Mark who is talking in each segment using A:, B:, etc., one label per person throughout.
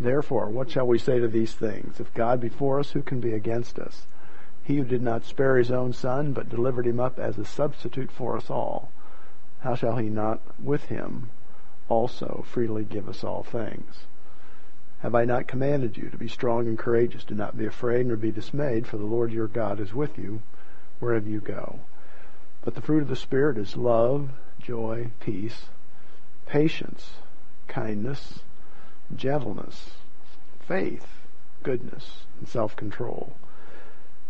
A: Therefore, what shall we say to these things? If God be for us, who can be against us? He who did not spare his own son, but delivered him up as a substitute for us all, how shall he not with him also freely give us all things? Have I not commanded you to be strong and courageous? Do not be afraid nor be dismayed, for the Lord your God is with you wherever you go. But the fruit of the Spirit is love, joy, peace, patience, kindness, gentleness, faith, goodness, and self-control.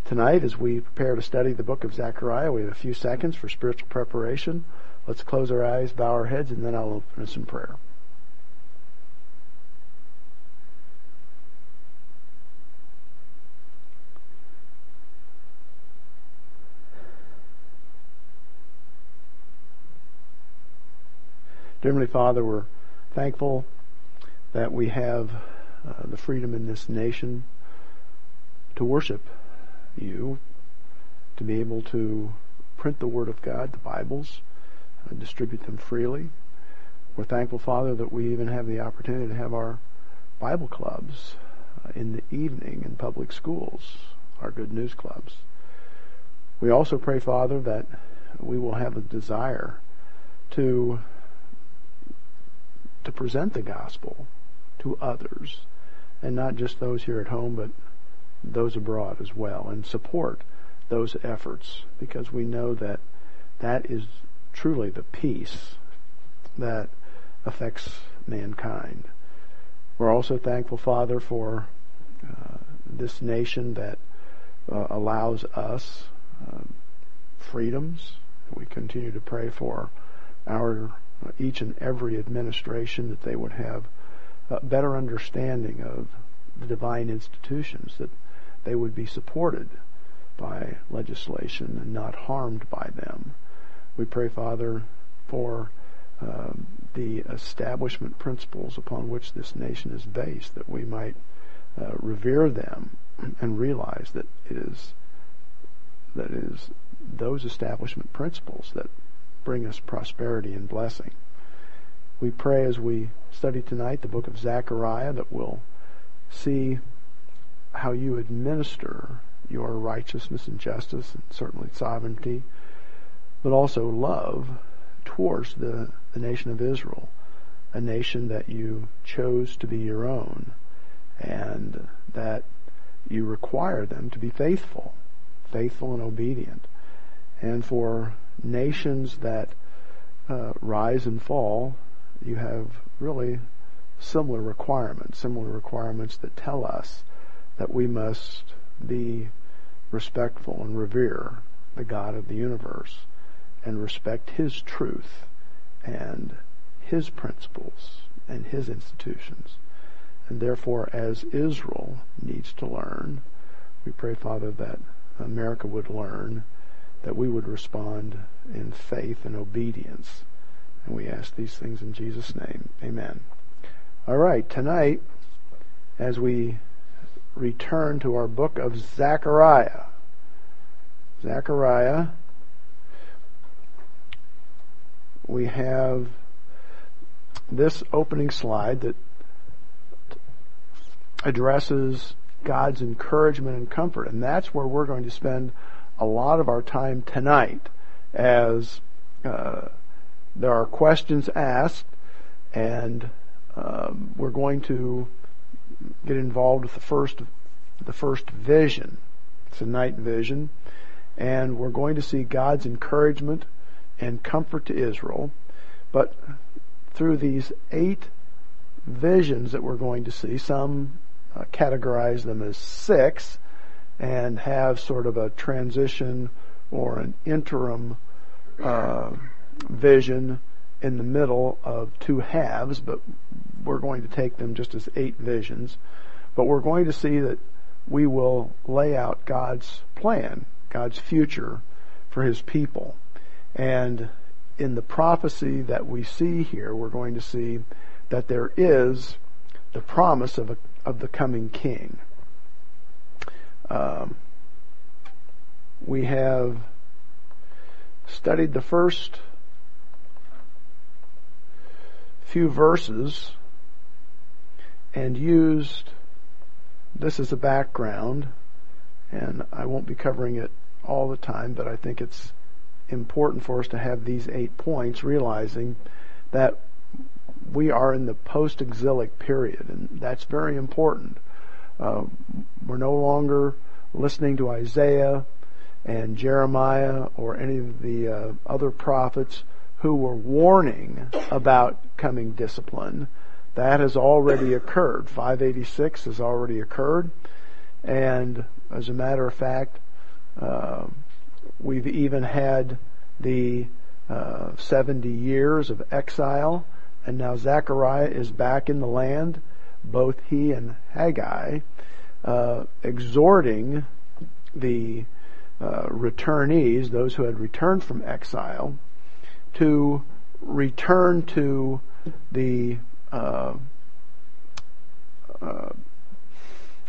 A: Tonight, as we prepare to study the book of Zechariah, we have a few seconds for spiritual preparation. Let's close our eyes, bow our heads, and then I'll open us in prayer. Dear Heavenly Father, we're thankful that we have uh, the freedom in this nation to worship you, to be able to print the Word of God, the Bibles, uh, distribute them freely. We're thankful, Father, that we even have the opportunity to have our Bible clubs uh, in the evening in public schools, our good news clubs. We also pray, Father, that we will have a desire to to present the gospel to others, and not just those here at home, but those abroad as well, and support those efforts because we know that that is truly the peace that affects mankind. We're also thankful, Father, for uh, this nation that uh, allows us uh, freedoms. We continue to pray for our each and every administration that they would have a better understanding of the divine institutions, that they would be supported by legislation and not harmed by them. We pray, Father, for um, the establishment principles upon which this nation is based, that we might uh, revere them and realize that it is that it is those establishment principles that bring us prosperity and blessing. We pray as we study tonight the book of Zechariah that we'll see how you administer your righteousness and justice and certainly sovereignty, but also love towards the, the nation of Israel, a nation that you chose to be your own and that you require them to be faithful, faithful and obedient. And for nations that uh, rise and fall, you have really similar requirements, similar requirements that tell us that we must be respectful and revere the God of the universe and respect His truth and His principles and His institutions. And therefore, as Israel needs to learn, we pray, Father, that America would learn that we would respond in faith and obedience. And we ask these things in Jesus' name. Amen. All right, tonight, as we return to our book of Zechariah, Zechariah, we have this opening slide that addresses God's encouragement and comfort. And that's where we're going to spend a lot of our time tonight as uh, there are questions asked and um, we're going to get involved with the first the first vision. It's a night vision, and we're going to see God's encouragement and comfort to Israel. But through these eight visions that we're going to see, some uh, categorize them as six, and have sort of a transition or an interim uh, vision in the middle of two halves, but we're going to take them just as eight visions. But we're going to see that we will lay out God's plan, God's future for His people. And in the prophecy that we see here, we're going to see that there is the promise of, a, of the coming king. Um, we have studied the first few verses and used this as a background, and I won't be covering it all the time, but I think it's important for us to have these eight points, realizing that we are in the post-exilic period, and that's very important. Uh, we're no longer listening to Isaiah and Jeremiah or any of the uh, other prophets who were warning about coming discipline. That has already occurred. 586 has already occurred. And as a matter of fact, uh, we've even had the uh, 70 years of exile, and now Zechariah is back in the land, both he and Haggai, uh, exhorting the uh, returnees, those who had returned from exile, to return to the uh, uh,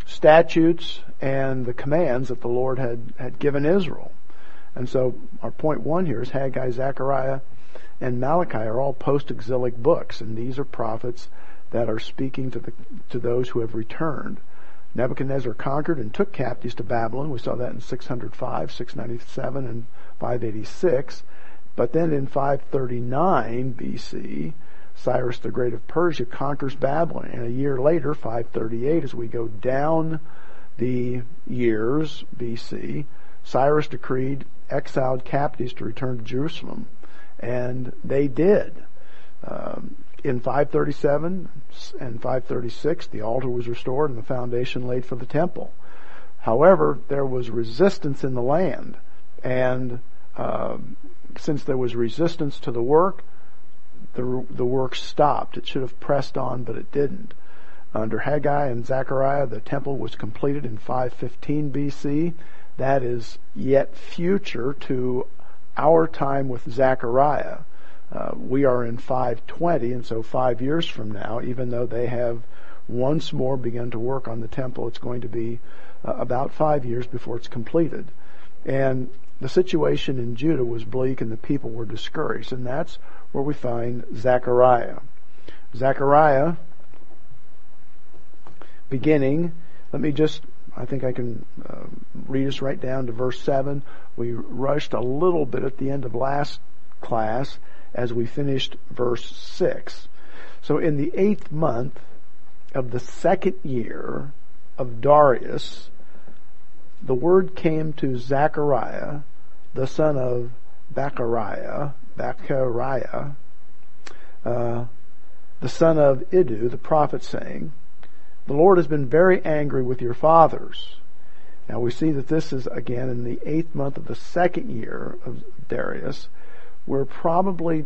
A: statutes and the commands that the Lord had, had given Israel. And so our point one here is Haggai, Zechariah, and Malachi are all post-exilic books, and these are prophets that are speaking to the to those who have returned. Nebuchadnezzar conquered and took captives to Babylon. We saw that in 605, 697, and 586. But then in 539 BC, Cyrus the Great of Persia conquers Babylon. And a year later, 538, as we go down the years BC, Cyrus decreed exiled captives to return to Jerusalem. And they did. Um, in 537 and 536, the altar was restored and the foundation laid for the temple. However, there was resistance in the land, and uh, since there was resistance to the work, the the work stopped. It should have pressed on, but it didn't. Under Haggai and Zechariah, the temple was completed in 515 BC. That is yet future to our time with Zechariah. Uh, we are in 520, and so five years from now, even though they have once more begun to work on the temple, it's going to be uh, about five years before it's completed. And the situation in Judah was bleak and the people were discouraged, and that's where we find Zechariah. Zechariah, beginning, let me just, I think I can uh, read us right down to verse 7. We rushed a little bit at the end of last class as we finished verse 6. So in the eighth month of the second year of Darius, the word came to Zechariah, the son of Berechiah, Berechiah, uh, the son of Iddo, the prophet, saying, The Lord has been very angry with your fathers. Now we see that this is again in the eighth month of the second year of Darius, where probably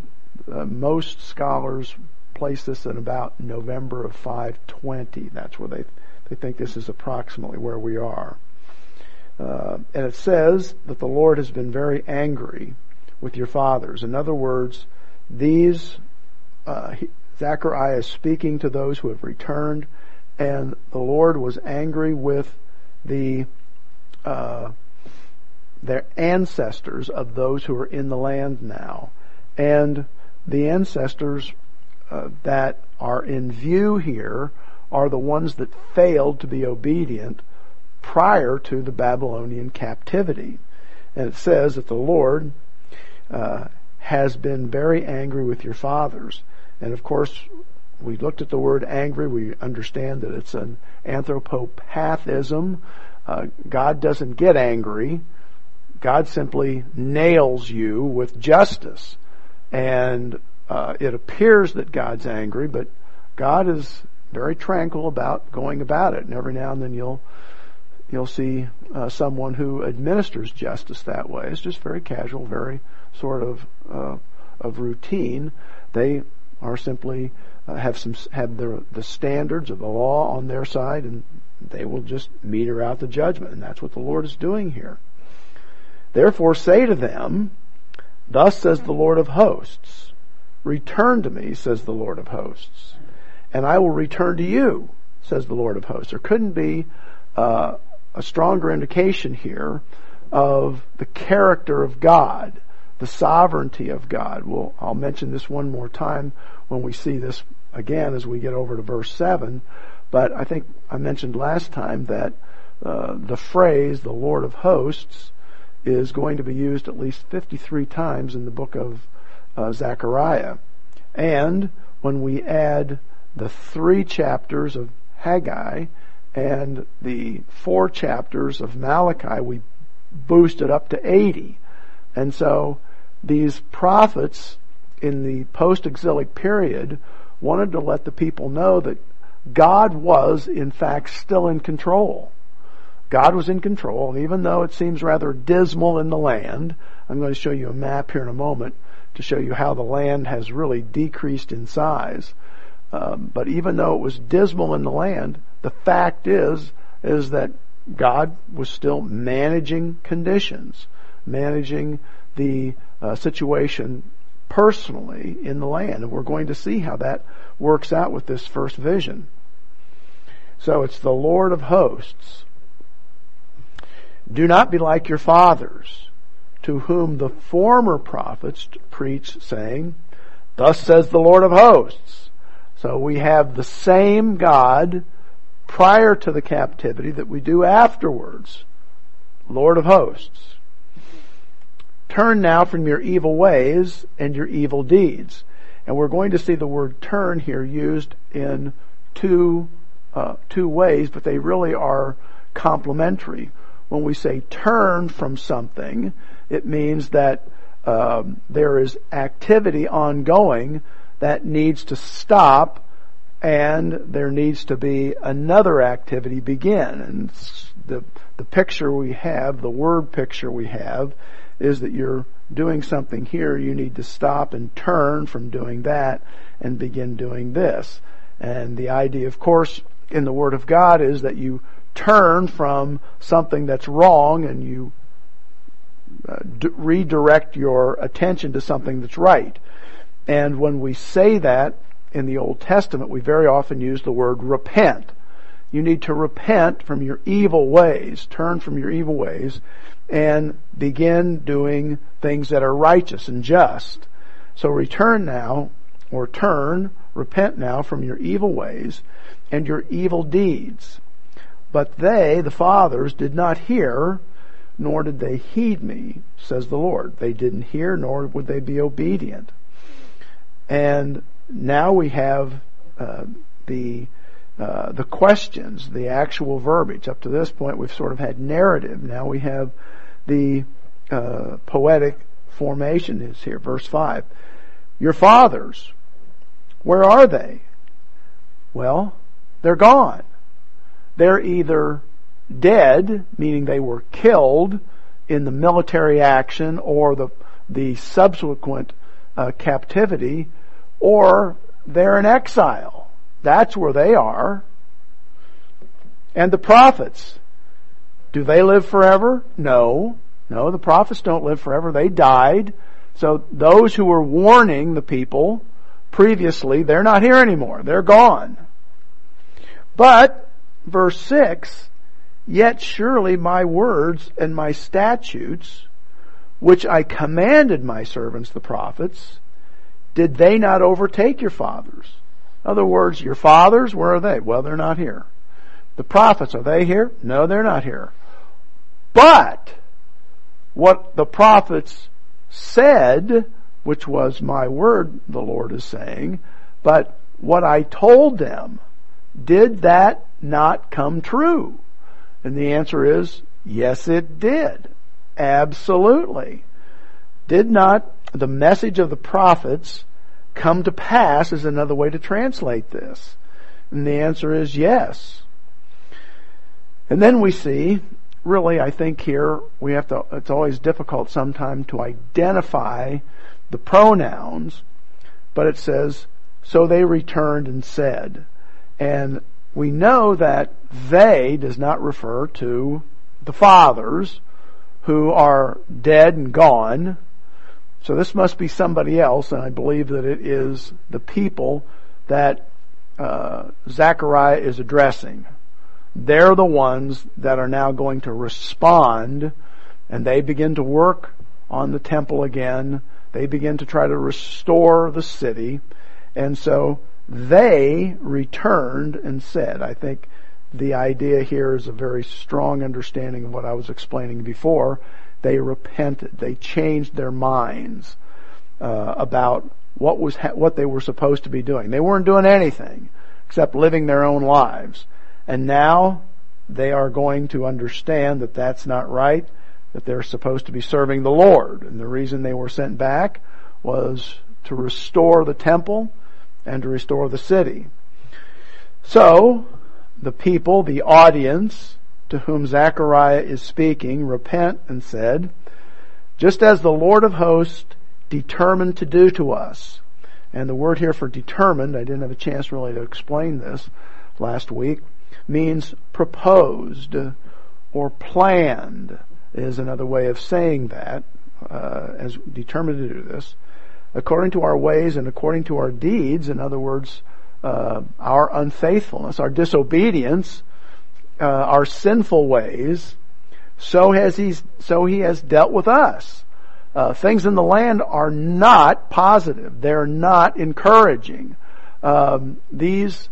A: uh, most scholars place this in about November of 520. That's where they they think this is approximately where we are. Uh, and it says that the Lord has been very angry with your fathers. In other words, these uh, Zechariah is speaking to those who have returned, and the Lord was angry with the uh, their ancestors of those who are in the land now, and the ancestors uh, that are in view here are the ones that failed to be obedient prior to the Babylonian captivity. And it says that the Lord uh, has been very angry with your fathers. And of course, we looked at the word angry. We understand that it's an anthropopathism. Uh, God doesn't get angry. God simply nails you with justice. And uh, it appears that God's angry, but God is very tranquil about going about it. And every now and then you'll you'll see uh, someone who administers justice that way. It's just very casual, very sort of uh, of routine. They are simply uh, have some have the the standards of the law on their side, and they will just meter out the judgment, and that's what the Lord is doing here. Therefore, say to them, Thus says the Lord of hosts, Return to me, says the Lord of hosts, and I will return to you, says the Lord of hosts. There couldn't be uh, a stronger indication here of the character of God, the sovereignty of God. Well, I'll mention this one more time when we see this again as we get over to verse 7. But I think I mentioned last time that uh, the phrase "the Lord of Hosts" is going to be used at least 53 times in the book of uh, Zechariah, and when we add the three chapters of Haggai and the four chapters of Malachi, we boosted up to 80. And so these prophets in the post-exilic period wanted to let the people know that God was in fact still in control. God was in control, even though it seems rather dismal in the land, I'm going to show you a map here in a moment to show you how the land has really decreased in size. Um, but even though it was dismal in the land, the fact is is that God was still managing conditions, managing the uh, situation personally in the land. And we're going to see how that works out with this first vision. So it's the Lord of hosts. Do not be like your fathers, to whom the former prophets preached, saying, Thus says the Lord of hosts. So we have the same God prior to the captivity that we do afterwards. Lord of hosts. Turn now from your evil ways and your evil deeds. And we're going to see the word turn here used in two, uh, two ways, but they really are complementary. When we say turn from something, it means that um, there is activity ongoing that needs to stop and there needs to be another activity begin. And the, the picture we have, the word picture we have, is that you're doing something here, you need to stop and turn from doing that and begin doing this. And the idea, of course, in the Word of God is that you turn from something that's wrong and you uh, d- redirect your attention to something that's right. And when we say that in the Old Testament, we very often use the word repent. You need to repent from your evil ways, turn from your evil ways, and begin doing things that are righteous and just. So return now, or turn, repent now from your evil ways and your evil deeds. But they, the fathers, did not hear, nor did they heed me, says the Lord. They didn't hear, nor would they be obedient. And now we have uh, the uh, the questions, the actual verbiage. Up to this point, we've sort of had narrative. Now we have the uh, poetic formation is here. Verse five. Your fathers, where are they? Well, they're gone. They're either dead, meaning they were killed in the military action or the the subsequent uh, captivity, or they're in exile. That's where they are. And the prophets, do they live forever? No. No, the prophets don't live forever. They died. So those who were warning the people previously, they're not here anymore. They're gone. But, verse 6, yet surely my words and my statutes, which I commanded my servants the prophets, did they not overtake your fathers? In other words, your fathers, where are they? Well, they're not here. The prophets, are they here? No, they're not here. But, what the prophets said, which was my word, the Lord is saying, but what I told them, did that not come true? And the answer is, yes it did. Absolutely. Did not the message of the prophets come to pass is another way to translate this. And the answer is yes. And then we see, really, I think here we have to, it's always difficult sometimes to identify the pronouns, but it says, so they returned and said. And we know that they does not refer to the fathers who are dead and gone, so this must be somebody else, and I believe that it is the people that uh, Zechariah is addressing. They're the ones that are now going to respond, and they begin to work on the temple again. They begin to try to restore the city, and so they returned and said. I think the idea here is a very strong understanding of what I was explaining before. They repented. They changed their minds uh, about what was ha- what they were supposed to be doing. They weren't doing anything except living their own lives, and now they are going to understand that that's not right. That they're supposed to be serving the Lord, and the reason they were sent back was to restore the temple and to restore the city. So, the people, the audience to whom Zechariah is speaking, repent and said, just as the Lord of hosts determined to do to us. And the word here for determined, I didn't have a chance really to explain this last week, means proposed or planned is another way of saying that, uh, as determined to do this according to our ways and according to our deeds, in other words, uh, our unfaithfulness, our disobedience, uh, our sinful ways, so has he, so he has dealt with us. Uh, things in the land are not positive. They're not encouraging. Um, these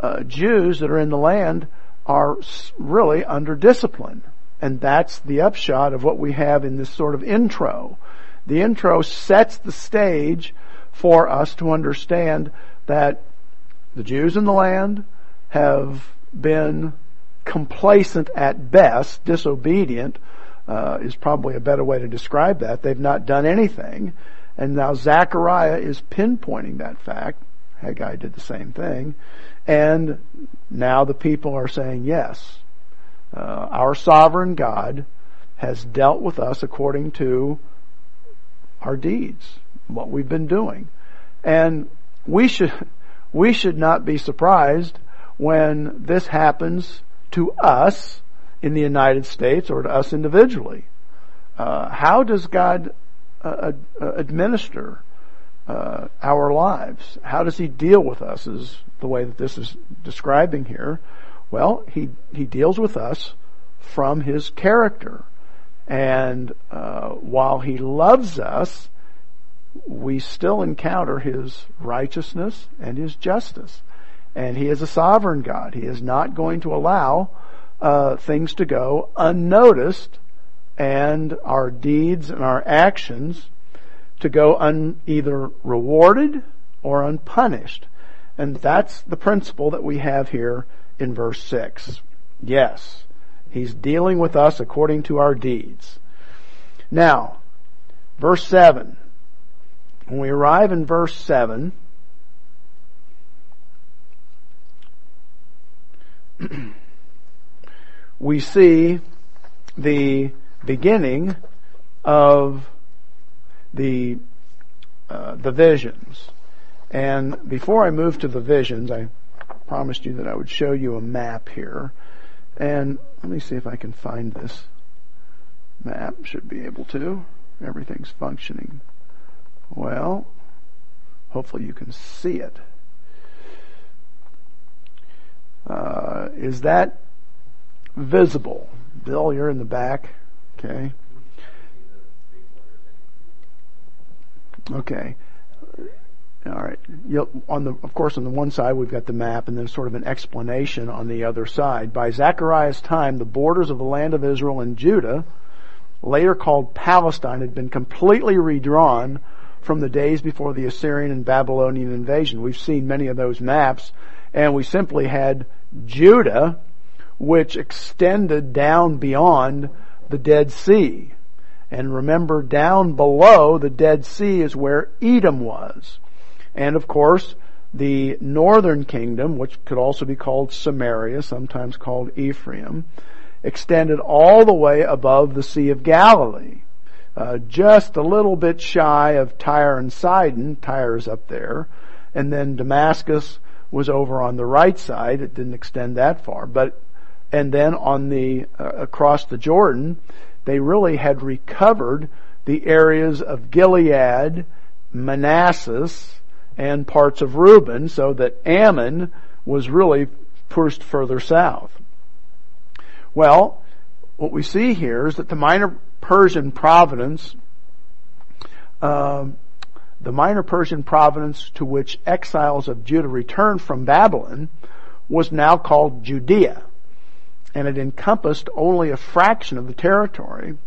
A: uh, Jews that are in the land are really under discipline. And that's the upshot of what we have in this sort of intro. The intro sets the stage for us to understand that the Jews in the land have been complacent at best, disobedient uh, is probably a better way to describe that. They've not done anything, and now Zechariah is pinpointing that fact. Haggai did the same thing, and now the people are saying yes. Uh, our sovereign God has dealt with us according to our deeds, what we've been doing. And we should, we should not be surprised when this happens to us in the United States or to us individually. Uh, how does God uh, uh, administer uh, our lives? How does He deal with us? Is the way that this is describing here. Well, He He deals with us from His character. And uh, while He loves us, we still encounter His righteousness and His justice. And He is a sovereign God. He is not going to allow uh, things to go unnoticed and our deeds and our actions to go un, either rewarded or unpunished. And that's the principle that we have here in verse 6. Yes, He's dealing with us according to our deeds. Now, verse 7. When we arrive in verse 7, we see the beginning of the uh, the visions. And before I move to the visions, I promised you that I would show you a map here. And let me see if I can find this map. Should be able to. Everything's functioning well. Hopefully you can see it. Uh, is that visible? Bill, you're in the back. Okay. Okay. All right. on the, of course, on the one side we've got the map, and then sort of an explanation on the other side. By Zechariah's time, the borders of the land of Israel and Judah, later called Palestine, had been completely redrawn from the days before the Assyrian and Babylonian invasion. We've seen many of those maps, and we simply had Judah, which extended down beyond the Dead Sea. And remember, down below the Dead Sea is where Edom was. And of course, the northern kingdom, which could also be called Samaria, sometimes called Ephraim, extended all the way above the Sea of Galilee. Uh, just a little bit shy of Tyre and Sidon. Tyre's up there. And then Damascus was over on the right side. It didn't extend that far. But, and then on the, uh, across the Jordan, they really had recovered the areas of Gilead, Manassas, and parts of Reuben so that Ammon was really pushed further south. Well, what we see here is that the minor Persian province, uh, the minor Persian province to which exiles of Judah returned from Babylon was now called Judea, and it encompassed only a fraction of the territory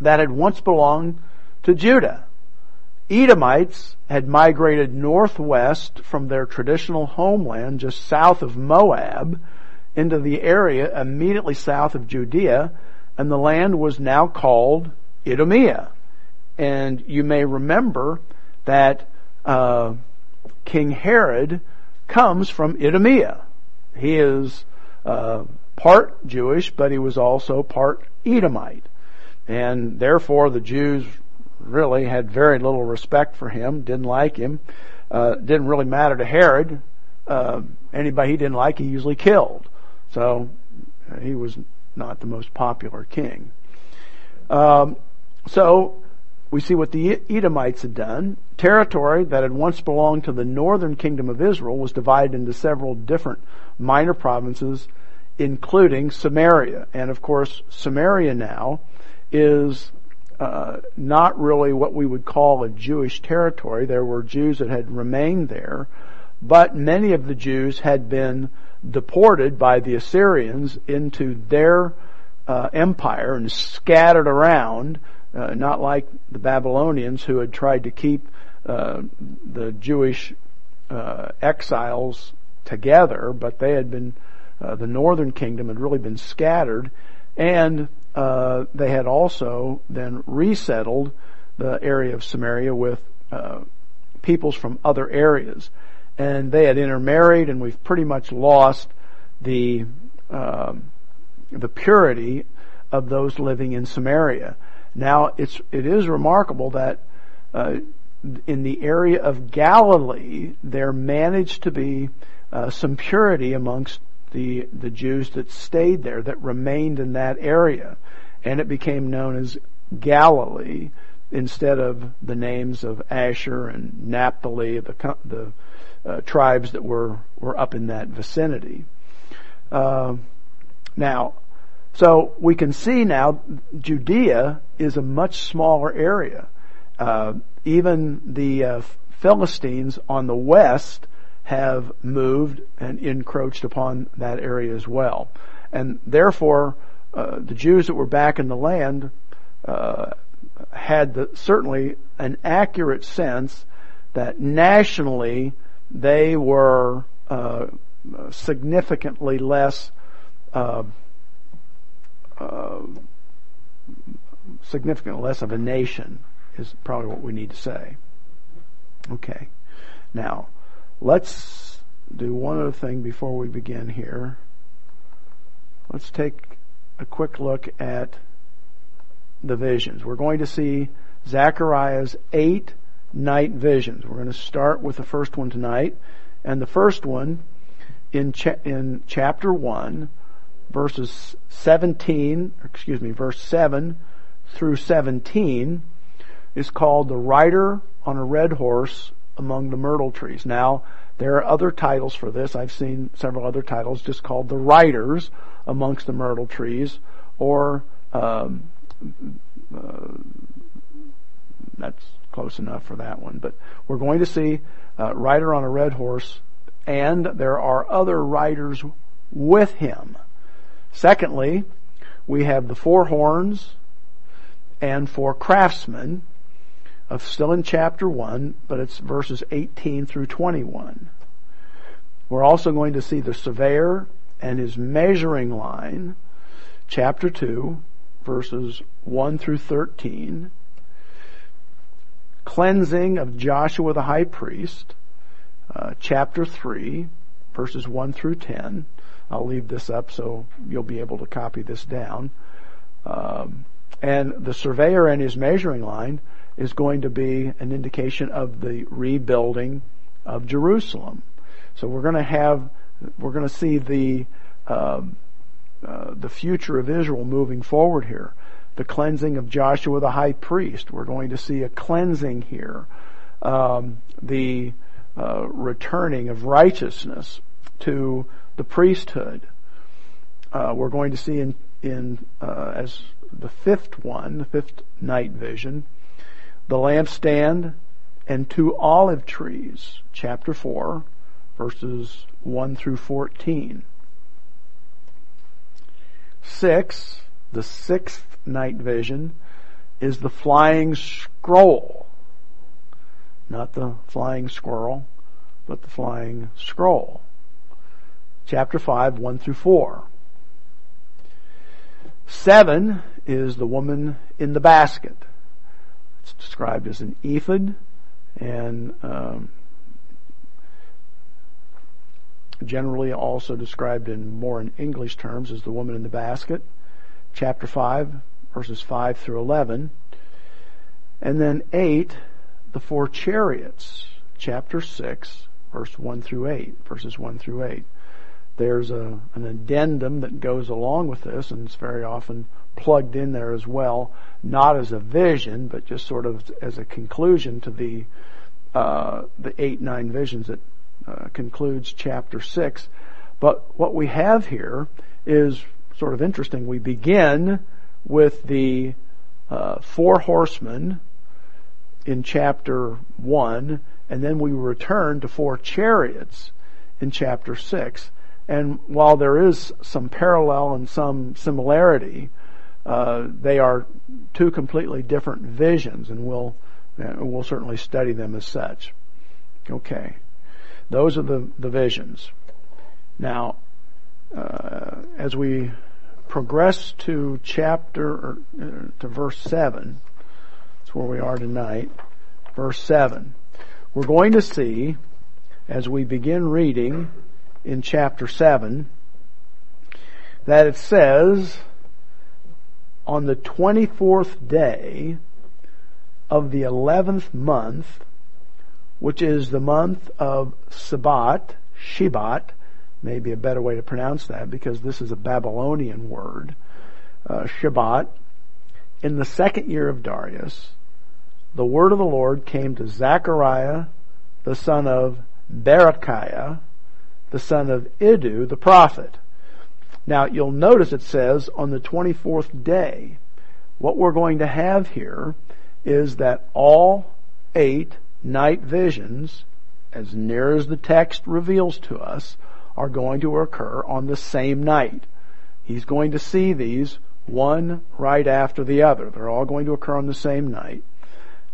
A: that had once belonged to Judah. Edomites had migrated northwest from their traditional homeland just south of Moab into the area immediately south of Judea, and the land was now called Idumea. And you may remember that uh, King Herod comes from Idumea. He is uh, part Jewish, but he was also part Edomite. And therefore the Jews really had very little respect for him, didn't like him, uh, didn't really matter to Herod. Uh, anybody he didn't like, he usually killed. So he was not the most popular king. Um, so we see what the Edomites had done. Territory that had once belonged to the northern kingdom of Israel was divided into several different minor provinces, including Samaria. And of course, Samaria now is uh, not really what we would call a Jewish territory. There were Jews that had remained there, but many of the Jews had been deported by the Assyrians into their uh, empire and scattered around, uh, not like the Babylonians who had tried to keep uh, the Jewish uh, exiles together, but they had been, uh, the northern kingdom had really been scattered, and uh, they had also then resettled the area of Samaria with peoples from other areas and they had intermarried, and we've pretty much lost the um, the purity of those living in Samaria. Now, it's it is remarkable that uh, in the area of Galilee there managed to be uh, some purity amongst the the Jews that stayed there, that remained in that area, and it became known as Galilee instead of the names of Asher and Naphtali, the the uh, tribes that were were up in that vicinity. Uh, now, so we can see now Judea is a much smaller area. Uh, even the uh, Philistines on the west have moved and encroached upon that area as well, and therefore uh, the Jews that were back in the land uh, had the, certainly an accurate sense that nationally they were uh, significantly less uh, uh, significantly less of a nation is probably what we need to say. Okay. Now, let's do one other thing before we begin here. Let's take a quick look at the visions. We're going to see Zechariah's eight night visions. We're going to start with the first one tonight. And the first one in, cha- in chapter 1, verses 17, excuse me, verse 7 through 17 is called The Rider on a Red Horse Among the Myrtle Trees. Now, there are other titles for this. I've seen several other titles just called The Riders Amongst the Myrtle Trees or um, uh, that's close enough for that one. But we're going to see a rider on a red horse, and there are other riders with him. Secondly, we have the four horns and four craftsmen of still in chapter 1, but it's verses 18 through 21. We're also going to see the surveyor and his measuring line, chapter 2, verses 1 through 13 cleansing of Joshua the high priest, uh, chapter 3, verses 1 through 10. I'll leave this up so you'll be able to copy this down. Um, and the surveyor and his measuring line is going to be an indication of the rebuilding of Jerusalem. So we're going to have, we're going to see the, um, uh, the future of Israel moving forward here the cleansing of Joshua the high priest. We're going to see a cleansing here. Um, the uh, returning of righteousness to the priesthood. Uh, we're going to see in, in uh, as the fifth one, the fifth night vision, the lampstand and two olive trees, chapter 4, verses 1 through 14. 6, the sixth night vision, is the flying scroll. Not the flying squirrel, but the flying scroll. Chapter 5, 1 through 4. 7 is the woman in the basket. It's described as an ephod and um, generally also described in more in English terms as the woman in the basket. Chapter 5, verses 5 through 11. And then 8, the four chariots. Chapter 6, verse 1 through 8, verses 1 through 8. There's a, an addendum that goes along with this, and it's very often plugged in there as well, not as a vision, but just sort of as a conclusion to the uh, the eight nine visions that uh, concludes chapter six. But what we have here is sort of interesting. We begin with the uh, four horsemen in chapter one, and then we return to four chariots in chapter six. And while there is some parallel and some similarity, uh, they are two completely different visions, and we'll uh, we'll certainly study them as such. Okay, those are the the visions. Now, uh, as we progress to chapter or uh, to verse seven, that's where we are tonight. Verse seven, we're going to see as we begin reading in chapter 7 that it says, on the 24th day of the 11th month, which is the month of Sabat, Shibat, maybe a better way to pronounce that because this is a Babylonian word, uh, Shabbat, in the second year of Darius, the word of the Lord came to Zechariah, the son of Berechiah, the son of Iddo, the prophet. Now you'll notice it says on the 24th day. What we're going to have here is that all eight night visions, as near as the text reveals to us, are going to occur on the same night. He's going to see these one right after the other. They're all going to occur on the same night.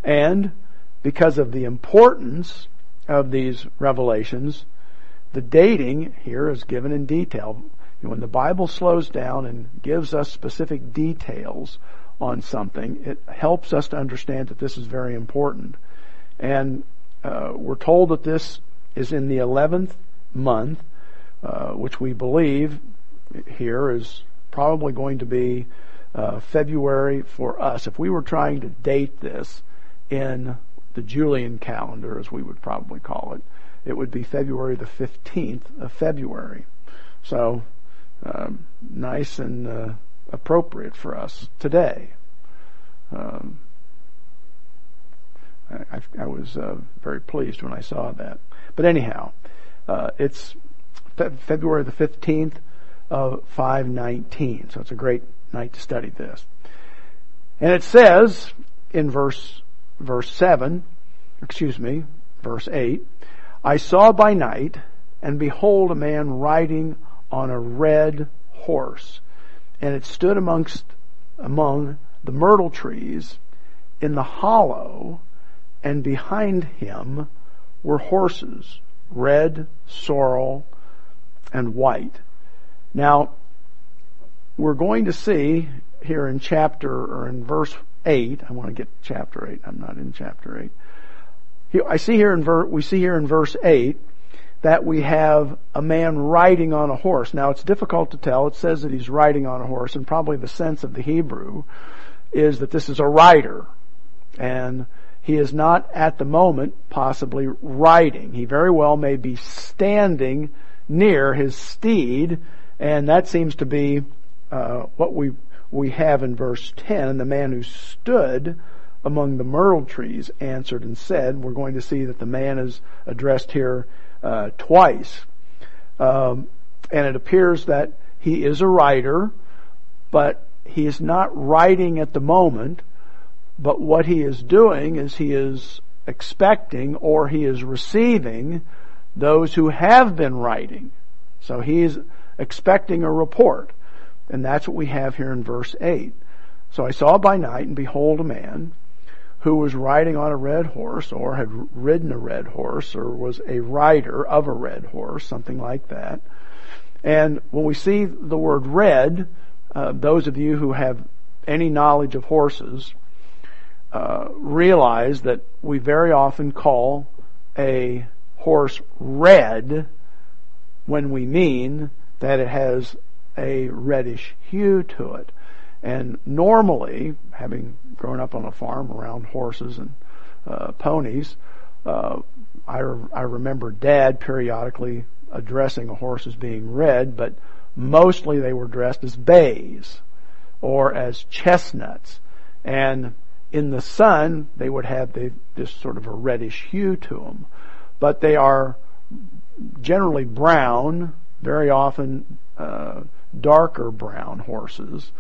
A: And because of the importance of these revelations, the dating here is given in detail. When the Bible slows down and gives us specific details on something, it helps us to understand that this is very important. And uh, we're told that this is in the 11th month, uh, which we believe here is probably going to be uh, February for us. If we were trying to date this in the Julian calendar, as we would probably call it, it would be February the 15th of February. So, um, nice and uh, appropriate for us today. Um, I, I, was uh, very pleased when I saw that. But anyhow, uh, it's fe- February the 15th of 519. So it's a great night to study this. And it says in verse, verse 7, excuse me, verse 8, I saw by night, and behold a man riding on a red horse, and it stood amongst, among the myrtle trees in the hollow, and behind him were horses, red, sorrel, and white. Now, we're going to see here in chapter, or in verse 8, I want to get chapter 8, I'm not in chapter 8. I see here in ver- we see here in verse 8 that we have a man riding on a horse. Now it's difficult to tell. It says that he's riding on a horse and probably the sense of the Hebrew is that this is a rider. And he is not at the moment possibly riding. He very well may be standing near his steed and that seems to be uh, what we we have in verse 10. The man who stood among the myrtle trees answered and said, we're going to see that the man is addressed here uh, twice. Um, and it appears that he is a rider, but he is not riding at the moment, but what he is doing is he is expecting or he is receiving those who have been writing. So he is expecting a report. And that's what we have here in verse 8. So I saw by night and behold a man who was riding on a red horse or had ridden a red horse or was a rider of a red horse, something like that. And when we see the word red, uh, those of you who have any knowledge of horses uh, realize that we very often call a horse red when we mean that it has a reddish hue to it. And normally, having grown up on a farm around horses and uh, ponies, uh, I, re- I remember Dad periodically addressing a horse as being red, but mostly they were dressed as bays or as chestnuts. And in the sun, they would have the, this sort of a reddish hue to them. But they are generally brown, very often uh, darker brown horses,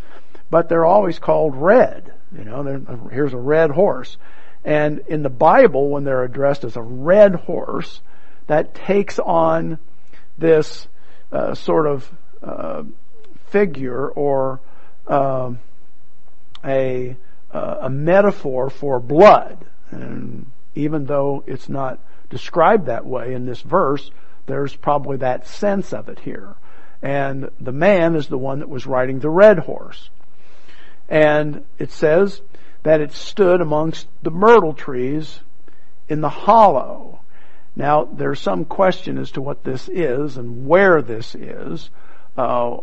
A: but they're always called red. You know, here's a red horse. And in the Bible, when they're addressed as a red horse, that takes on this uh, sort of uh, figure or uh, a metaphor for blood. And even though it's not described that way in this verse, there's probably that sense of it here. And the man is the one that was riding the red horse. And it says that it stood amongst the myrtle trees in the hollow. Now, there's some question as to what this is and where this is. Uh,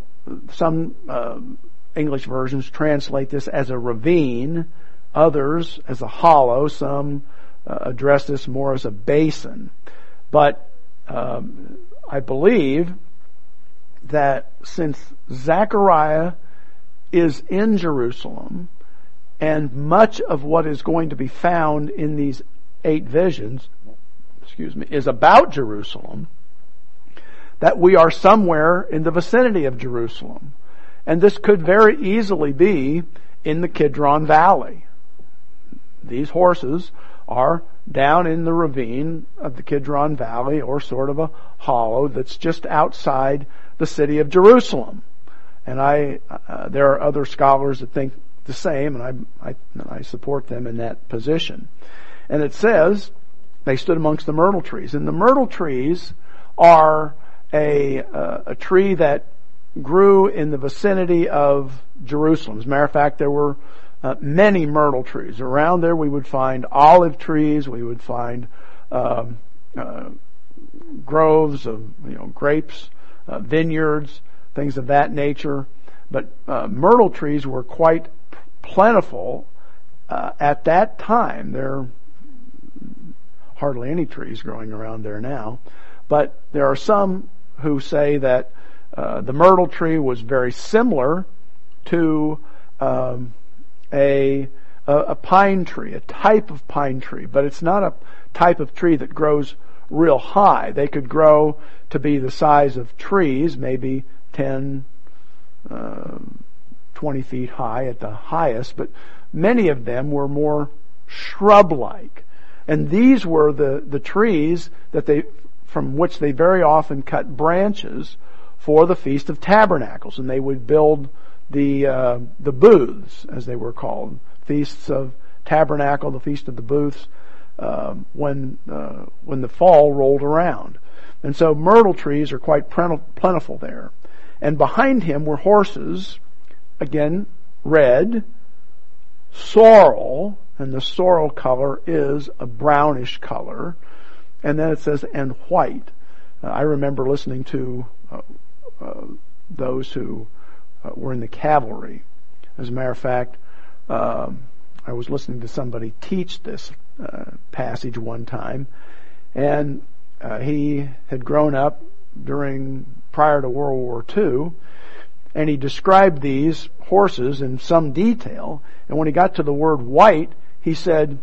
A: some uh, English versions translate this as a ravine, others as a hollow, some uh, address this more as a basin. But um, I believe that since Zechariah is in Jerusalem, and much of what is going to be found in these eight visions, excuse me, is about Jerusalem, that we are somewhere in the vicinity of Jerusalem. And this could very easily be in the Kidron Valley. These horses are down in the ravine of the Kidron Valley or sort of a hollow that's just outside the city of Jerusalem. And I, uh, there are other scholars that think the same, and I, I, I support them in that position. And it says they stood amongst the myrtle trees, and the myrtle trees are a uh, a tree that grew in the vicinity of Jerusalem. As a matter of fact, there were uh, many myrtle trees. Around there we would find olive trees, we would find um, uh, groves of you know grapes, uh, vineyards, things of that nature. But uh, myrtle trees were quite plentiful uh, at that time. There are hardly any trees growing around there now, but there are some who say that uh, the myrtle tree was very similar to um, a, a pine tree, a type of pine tree, but it's not a type of tree that grows real high. They could grow to be the size of trees, maybe 10, uh, 20 feet high at the highest, but many of them were more shrub-like. And these were the, the trees that they, from which they very often cut branches for the Feast of Tabernacles, and they would build the uh, the booths, as they were called, feasts of tabernacle, the feast of the booths, uh, when uh, when the fall rolled around, and so myrtle trees are quite plentiful there, and behind him were horses, again red, sorrel, and the sorrel color is a brownish color, and then it says and white. Uh, I remember listening to uh, those who uh, were in the cavalry. As a matter of fact, um, I was listening to somebody teach this uh, passage one time, and uh, he had grown up during prior to World War II, and he described these horses in some detail. And when he got to the word white, he said,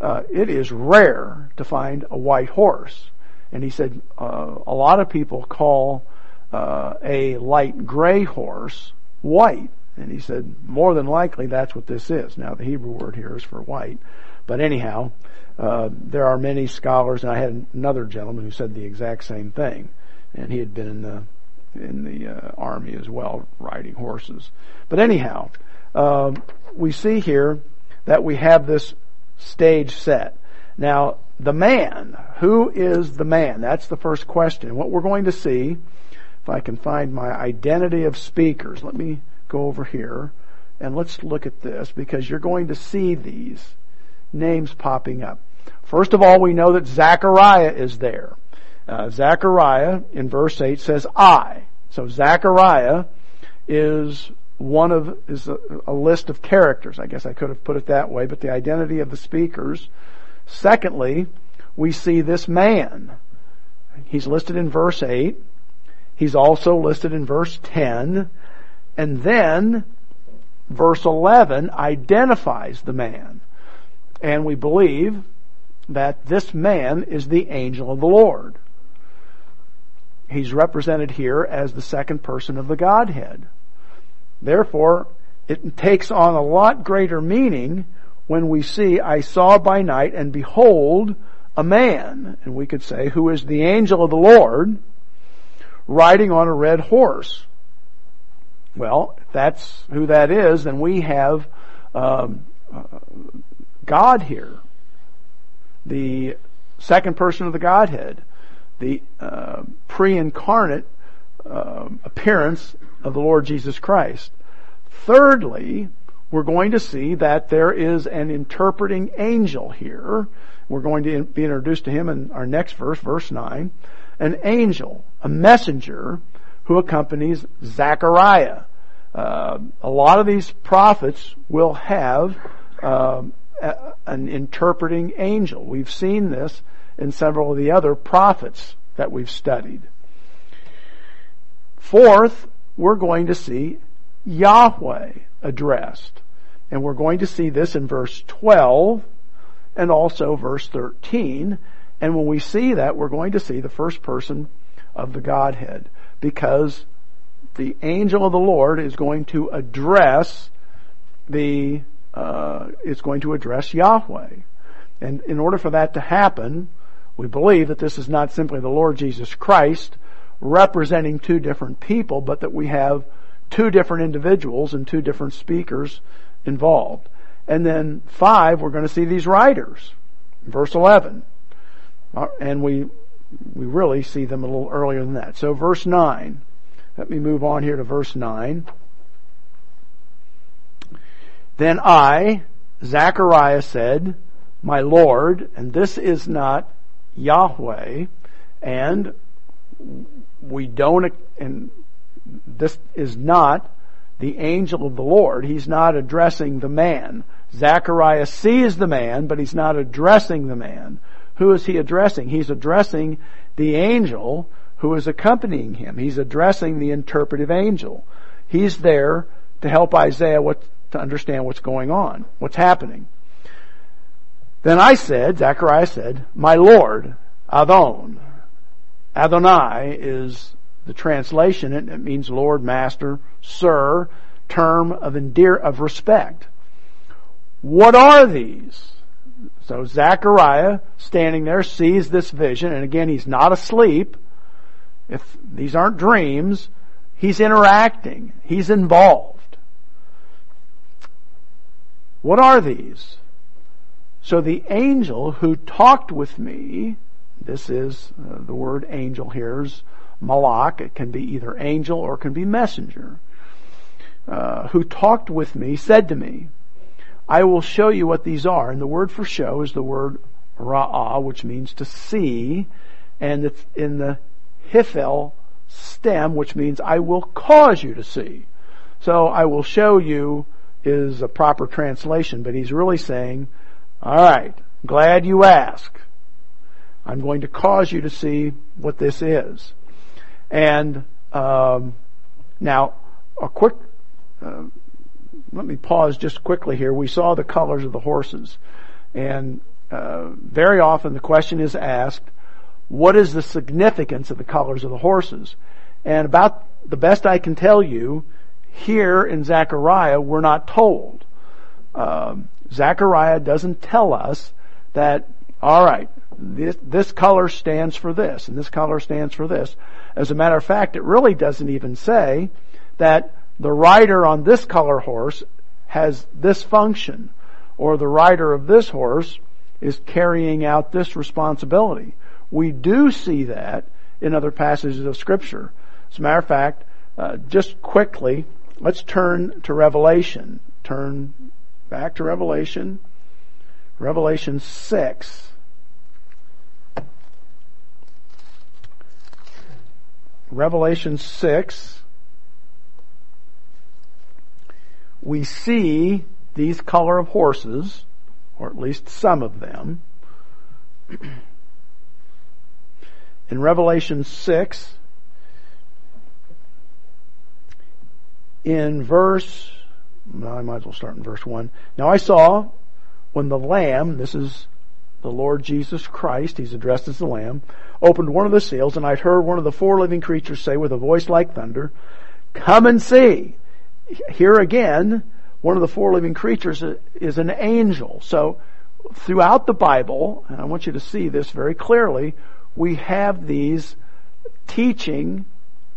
A: uh, "It is rare to find a white horse." And he said, uh, "A lot of people call." Uh, a light gray horse white. And he said, more than likely that's what this is. Now the Hebrew word here is for white. But anyhow, uh, there are many scholars, and I had another gentleman who said the exact same thing, and he had been in the in the uh, army as well, riding horses. But anyhow, um, we see here that we have this stage set. Now, the man, who is the man? That's the first question. What we're going to see, if I can find my identity of speakers, let me go over here and let's look at this because you're going to see these names popping up. First of all, we know that Zechariah is there. Uh, Zechariah in verse 8 says, I. So Zechariah is one of, is a, a list of characters. I guess I could have put it that way, but the identity of the speakers. Secondly, we see this man. He's listed in verse 8. He's also listed in verse 10. And then verse 11 identifies the man. And we believe that this man is the angel of the Lord. He's represented here as the second person of the Godhead. Therefore, it takes on a lot greater meaning when we see, I saw by night and behold a man, and we could say, who is the angel of the Lord, riding on a red horse. Well, that's who that is, then we have um, God here, the second person of the Godhead the uh, pre-incarnate uh, appearance of the Lord Jesus Christ. Thirdly, we're going to see that there is an interpreting angel here. We're going to be introduced to him in our next verse, verse 9. An angel, a messenger, who accompanies Zechariah. Uh, a lot of these prophets will have uh, a, an interpreting angel. We've seen this in several of the other prophets that we've studied. Fourth, we're going to see Yahweh addressed. And we're going to see this in verse 12 and also verse 13. And when we see that, we're going to see the first person of the Godhead because the angel of the Lord is going to address the, uh, is going to address Yahweh. And in order for that to happen, we believe that this is not simply the Lord Jesus Christ representing two different people, but that we have two different individuals and two different speakers involved. And then five, we're going to see these riders. Verse 11. Uh, and we, we really see them a little earlier than that. So verse 9. Let me move on here to verse 9. Then I, Zechariah said, My Lord, and this is not Yahweh, and we don't, and this is not the angel of the Lord. He's not addressing the man. Zechariah sees the man, but he's not addressing the man. Who is he addressing? He's addressing the angel who is accompanying him. He's addressing the interpretive angel. He's there to help Isaiah what, to understand what's going on, what's happening. Then I said, Zechariah said, my Lord, Adon. Adonai is the translation. It, it means Lord, Master, Sir, term of endear, of respect. What are these? So Zechariah, standing there, sees this vision, and again, he's not asleep. If these aren't dreams, he's interacting. He's involved. What are these? So the angel who talked with me, this is uh, the word angel here is malak. It can be either angel or it can be messenger. Uh, who talked with me said to me, I will show you what these are. And the word for show is the word ra'ah, which means to see. And it's in the hiphil stem, which means I will cause you to see. So I will show you is a proper translation, but he's really saying, all right. Glad you ask. I'm going to cause you to see what this is. And um, now, a quick. Uh, let me pause just quickly here. We saw the colors of the horses, and uh, very often the question is asked, "What is the significance of the colors of the horses?" And about the best I can tell you, here in Zechariah, we're not told. Um, Zechariah doesn't tell us that, alright, this, this color stands for this, and this color stands for this. As a matter of fact, it really doesn't even say that the rider on this color horse has this function, or the rider of this horse is carrying out this responsibility. We do see that in other passages of scripture. As a matter of fact, uh, just quickly, let's turn to Revelation. Turn back to Revelation. Revelation 6. Revelation 6. We see these color of horses, or at least some of them. In Revelation 6, in verse, I might as well start in verse 1. Now I saw when the Lamb, this is the Lord Jesus Christ, he's addressed as the Lamb, opened one of the seals, and I heard one of the four living creatures say with a voice like thunder, Come and see. Here again, one of the four living creatures is an angel. So, throughout the Bible, and I want you to see this very clearly, we have these teaching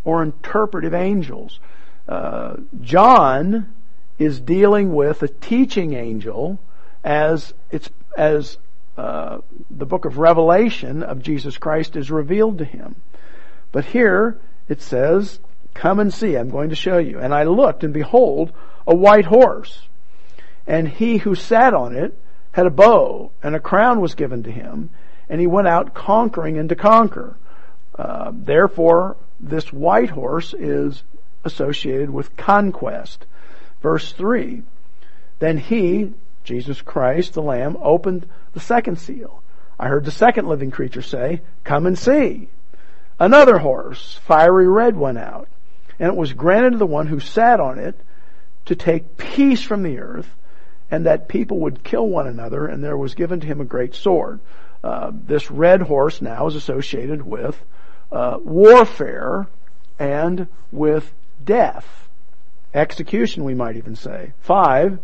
A: or interpretive angels. Uh, John is dealing with a teaching angel as it's as uh, the book of Revelation of Jesus Christ is revealed to him. But here it says, "Come and see." I'm going to show you. And I looked, and behold, a white horse, and he who sat on it had a bow, and a crown was given to him, and he went out conquering and to conquer. Uh, therefore, this white horse is associated with conquest. Verse 3 Then he, Jesus Christ, the Lamb, opened the second seal. I heard the second living creature say, Come and see. Another horse, fiery red, went out, and it was granted to the one who sat on it to take peace from the earth, and that people would kill one another, and there was given to him a great sword. Uh, this red horse now is associated with uh, warfare and with death, execution, we might even say. Five.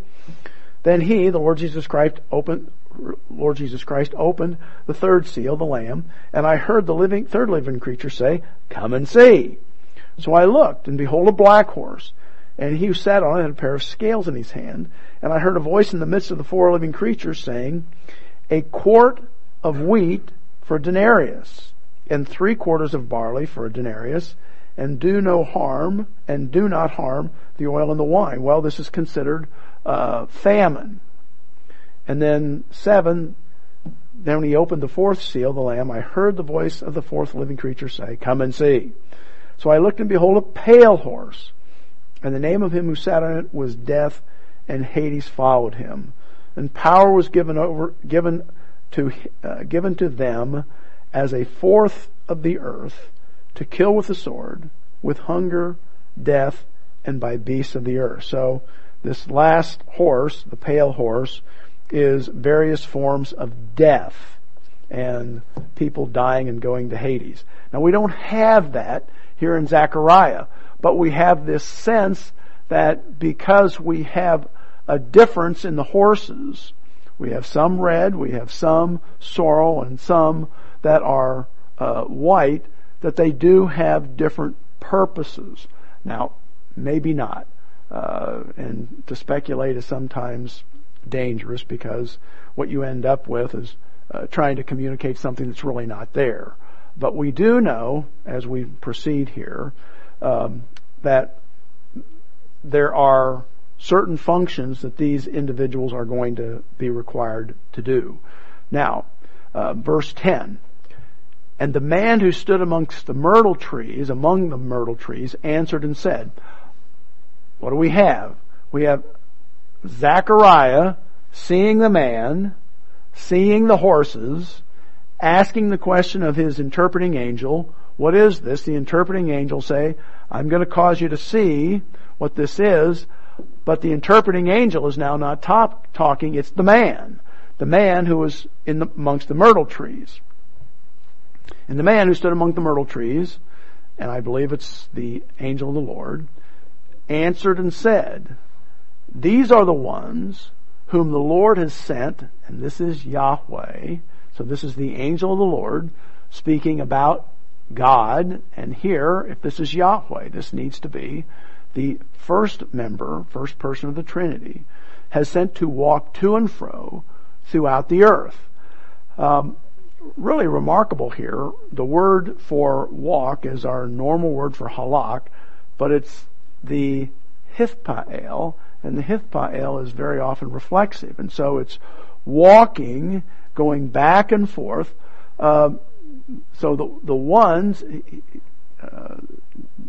A: Then he, the Lord Jesus Christ, opened. Lord Jesus Christ opened the third seal, the Lamb, and I heard the living, third living creature say, "Come and see." So I looked, and behold, a black horse, and he who sat on it had a pair of scales in his hand, and I heard a voice in the midst of the four living creatures saying, "A quart of wheat for a denarius, and three quarters of barley for a denarius, and do no harm, and do not harm the oil and the wine. Well, this is considered uh, famine. And then seven, then when he opened the fourth seal, the lamb, I heard the voice of the fourth living creature say, Come and see. So I looked and behold a pale horse, and the name of him who sat on it was Death, and Hades followed him. And power was given over, given to, uh, given to them as a fourth of the earth to kill with the sword, with hunger, death, and by beasts of the earth. So this last horse, the pale horse, is various forms of death and people dying and going to Hades. Now we don't have that here in Zechariah, but we have this sense that because we have a difference in the horses, we have some red, we have some sorrel, and some that are uh, white, that they do have different purposes. Now, maybe not. Uh, and to speculate is sometimes dangerous because what you end up with is uh, trying to communicate something that's really not there. But we do know, as we proceed here, um, that there are certain functions that these individuals are going to be required to do. Now, uh, verse 10. And the man who stood amongst the myrtle trees, among the myrtle trees, answered and said, What do we have? We have Zechariah seeing the man, seeing the horses, asking the question of his interpreting angel, what is this? The interpreting angel say, I'm going to cause you to see what this is, but the interpreting angel is now not top, talking, it's the man. The man who was in the, amongst the myrtle trees. And the man who stood among the myrtle trees, and I believe it's the angel of the Lord, answered and said, These are the ones whom the Lord has sent, and this is Yahweh. So this is the angel of the Lord speaking about God, and here, if this is Yahweh, this needs to be the first member, first person of the Trinity, has sent to walk to and fro throughout the earth. Um, really remarkable here. The word for walk is our normal word for halak, but it's the hithpael, and the hithpael is very often reflexive, and so it's walking, going back and forth. Uh, so the the ones, uh,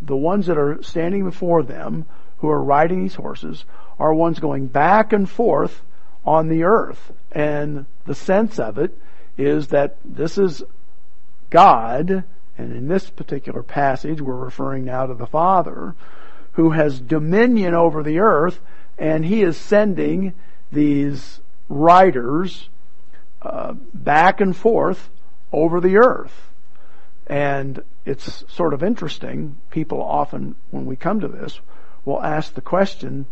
A: the ones that are standing before them, who are riding these horses, are ones going back and forth on the earth, and the sense of it is that this is God, and in this particular passage we're referring now to the Father, who has dominion over the earth, and he is sending these riders uh, back and forth over the earth. And it's sort of interesting. People often, when we come to this, will ask the question,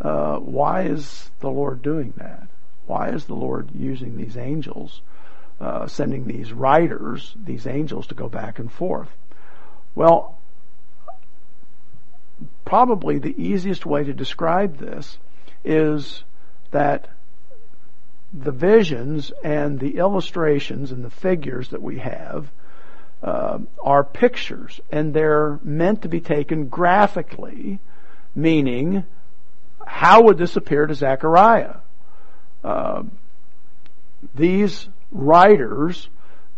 A: uh, why is the Lord doing that? Why is the Lord using these angels uh, sending these riders, these angels, to go back and forth. Well, probably the easiest way to describe this is that the visions and the illustrations and the figures that we have uh, are pictures, and they're meant to be taken graphically, meaning, how would this appear to Zechariah? Uh, these riders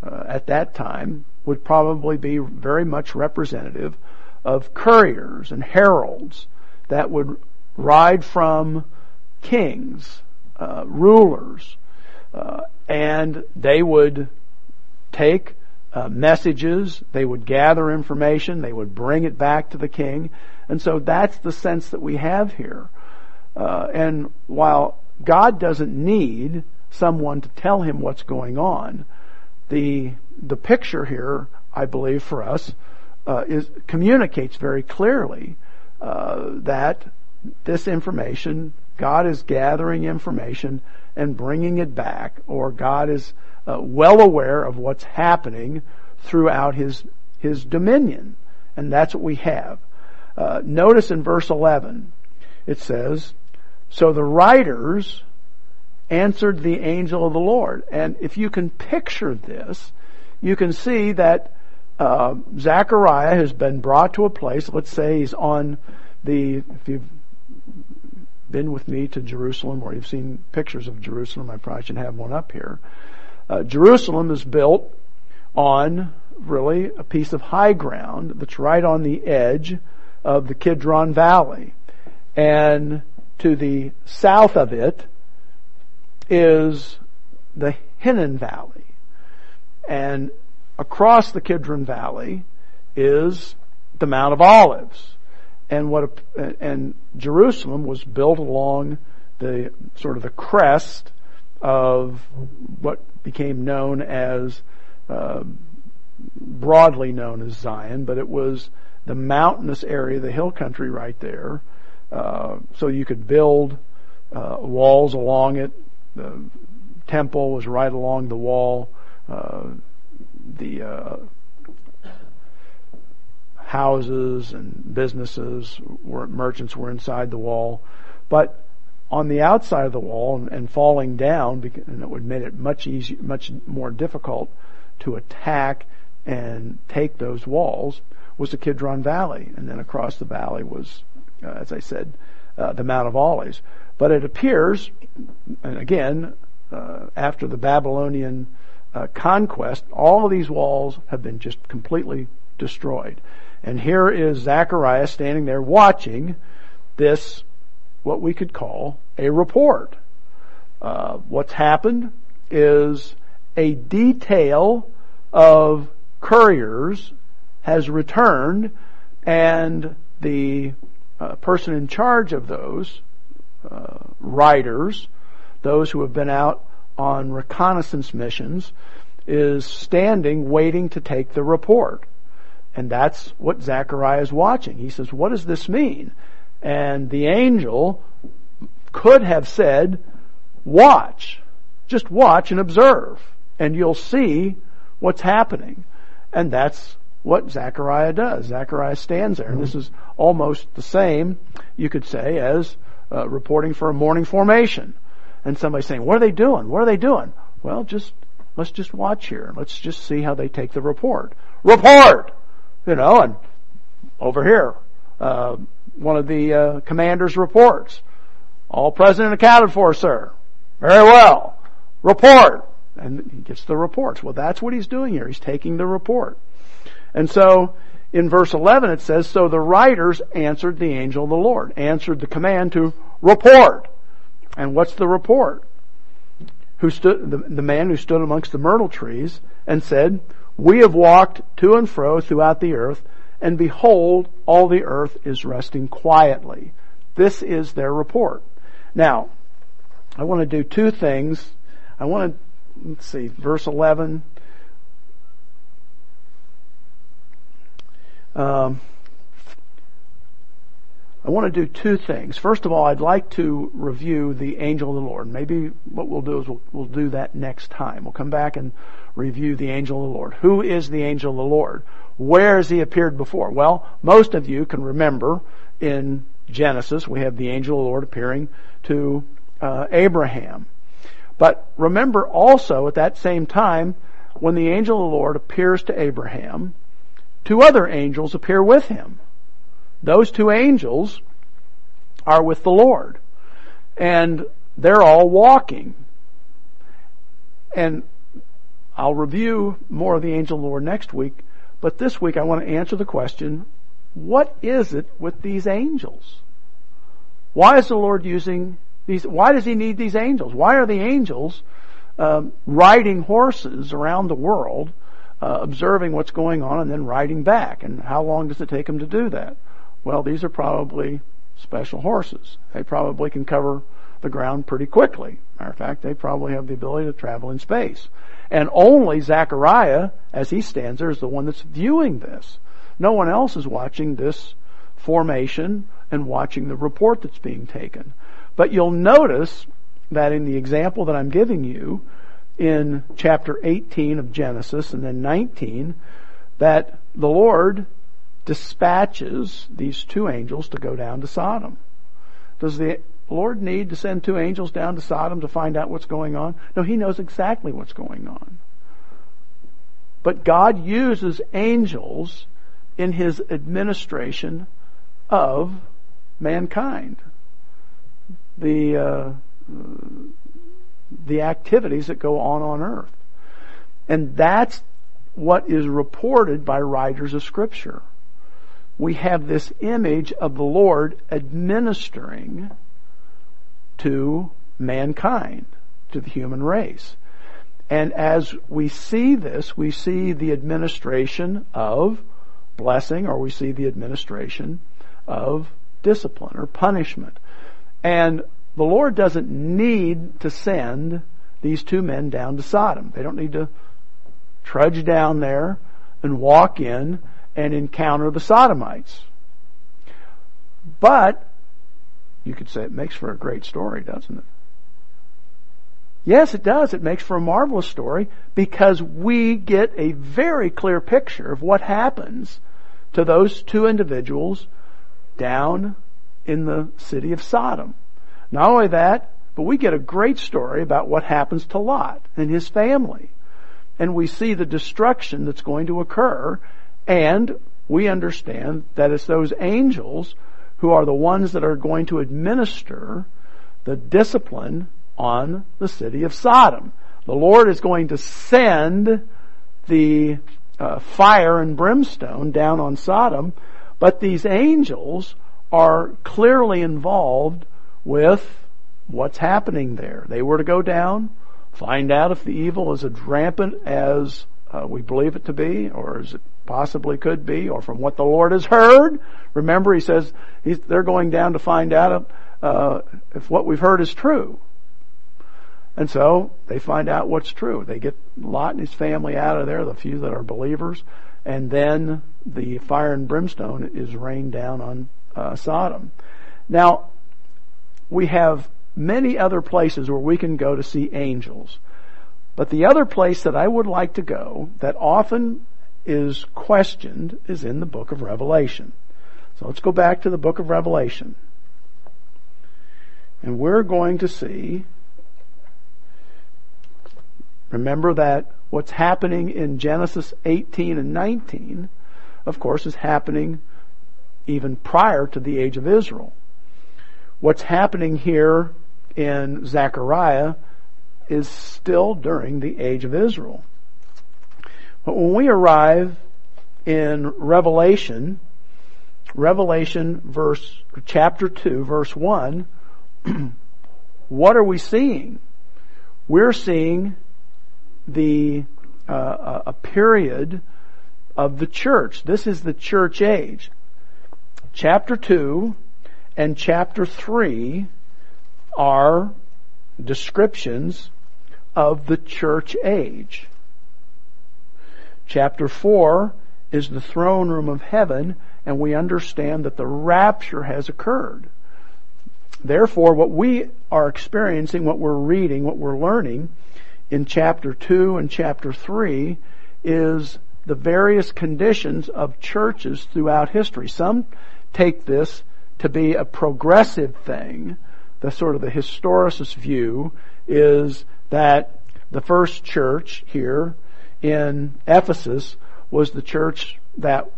A: uh, at that time would probably be very much representative of couriers and heralds that would ride from kings, uh, rulers, uh, and they would take uh, messages, they would gather information, they would bring it back to the king, and so that's the sense that we have here. Uh, and while God doesn't need someone to tell him what's going on. The the picture here, I believe, for us, uh, is communicates very clearly uh, that this information, God is gathering information and bringing it back, or God is uh, well aware of what's happening throughout His His dominion, and that's what we have. Uh, notice in verse eleven, it says, "So the riders." answered the angel of the Lord. And if you can picture this, you can see that uh, Zechariah has been brought to a place. Let's say he's on the. If you've been with me to Jerusalem, or you've seen pictures of Jerusalem, I probably should have one up here. Uh, Jerusalem is built on really a piece of high ground that's right on the edge of the Kidron Valley, and to the south of it is the Hinnom Valley. And across the Kidron Valley is the Mount of Olives. And what, and Jerusalem was built along the sort of the crest of what became known as, uh, broadly known as Zion, but it was the mountainous area, the hill country right there. Uh, so you could build uh, walls along it, the temple was right along the wall. Uh, the uh, houses and businesses were merchants were inside the wall, but on the outside of the wall and, and falling down, and it would make it much easier, much more difficult to attack and take those walls, was the Kidron Valley, and then across the valley was, uh, as I said, uh, the Mount of Olives. But it appears, and again, uh, after the Babylonian uh, conquest, all of these walls have been just completely destroyed. And here is Zechariah standing there watching this, what we could call a report. Uh, what's happened is a detail of couriers has returned and the uh, person in charge of those uh, riders, those who have been out on reconnaissance missions, is standing waiting to take the report. And that's what Zechariah is watching. He says, what does this mean? And the angel could have said, watch. Just watch and observe and you'll see what's happening. And that's what Zechariah does. Zechariah stands there, and this is almost the same, you could say, as uh, reporting for a morning formation. And somebody saying, what are they doing? What are they doing? Well, just, let's just watch here. Let's just see how they take the report. Report! You know, and over here, uh, one of the uh, commanders reports. All present and accounted for, sir. Very well. Report. And he gets the reports. Well, that's what he's doing here. He's taking the report. And so, in verse 11 it says, So the riders answered the angel of the Lord, answered the command to report. And what's the report? Who stood, the, the man who stood amongst the myrtle trees and said, We have walked to and fro throughout the earth, and behold, all the earth is resting quietly. This is their report. Now, I want to do two things. I want to let's see, verse 11. Um, I want to do two things. First of all, I'd like to review the angel of the Lord. Maybe what we'll do is we'll, we'll do that next time. We'll come back and review the angel of the Lord. Who is the angel of the Lord? Where has he appeared before? Well, most of you can remember in Genesis, we have the angel of the Lord appearing to uh, Abraham. But remember also at that same time, when the angel of the Lord appears to Abraham, two other angels appear with him. Those two angels are with the Lord. And they're all walking. And I'll review more of the angel of the Lord next week, but this week I want to answer the question, what is it with these angels? Why is the Lord using these, why does he need these angels? Why are the angels um, riding horses around the world, uh, observing what's going on, and then riding back? And how long does it take them to do that? Well, these are probably special horses. They probably can cover the ground pretty quickly. Matter of fact, they probably have the ability to travel in space. And only Zechariah, as he stands there, is the one that's viewing this. No one else is watching this formation and watching the report that's being taken. But you'll notice that in the example that I'm giving you in chapter 18 of Genesis and then 19, that the Lord dispatches these two angels to go down to Sodom. Does the Lord need to send two angels down to Sodom to find out what's going on? No, He knows exactly what's going on. But God uses angels in His administration of mankind the uh, the activities that go on on earth. And that's what is reported by writers of scripture. We have this image of the Lord administering to mankind, to the human race. And as we see this, we see the administration of blessing or we see the administration of discipline or punishment. And the Lord doesn't need to send these two men down to Sodom. They don't need to trudge down there and walk in and encounter the Sodomites. But, you could say it makes for a great story, doesn't it? Yes, it does. It makes for a marvelous story because we get a very clear picture of what happens to those two individuals down in the city of Sodom. Not only that, but we get a great story about what happens to Lot and his family. And we see the destruction that's going to occur, and we understand that it's those angels who are the ones that are going to administer the discipline on the city of Sodom. The Lord is going to send the uh, fire and brimstone down on Sodom, but these angels are clearly involved with what's happening there. They were to go down, find out if the evil is as rampant as uh, we believe it to be, or as it possibly could be, or from what the Lord has heard. Remember, He says they're going down to find out uh, if what we've heard is true. And so they find out what's true. They get Lot and his family out of there, the few that are believers, and then the fire and brimstone is rained down on uh, Sodom. Now, we have many other places where we can go to see angels. But the other place that I would like to go that often is questioned is in the book of Revelation. So let's go back to the book of Revelation. And we're going to see, remember that what's happening in Genesis 18 and 19, of course, is happening even prior to the age of Israel. What's happening here in Zechariah is still during the age of Israel. But when we arrive in Revelation, Revelation verse, chapter 2, verse 1, what are we seeing? We're seeing the, uh, a period of the church. This is the church age. Chapter 2 and chapter 3 are descriptions of the church age. Chapter 4 is the throne room of heaven, and we understand that the rapture has occurred. Therefore, what we are experiencing, what we're reading, what we're learning in chapter 2 and chapter 3 is the various conditions of churches throughout history. Some take this to be a progressive thing. The sort of the historicist view is that the first church here in Ephesus was the church that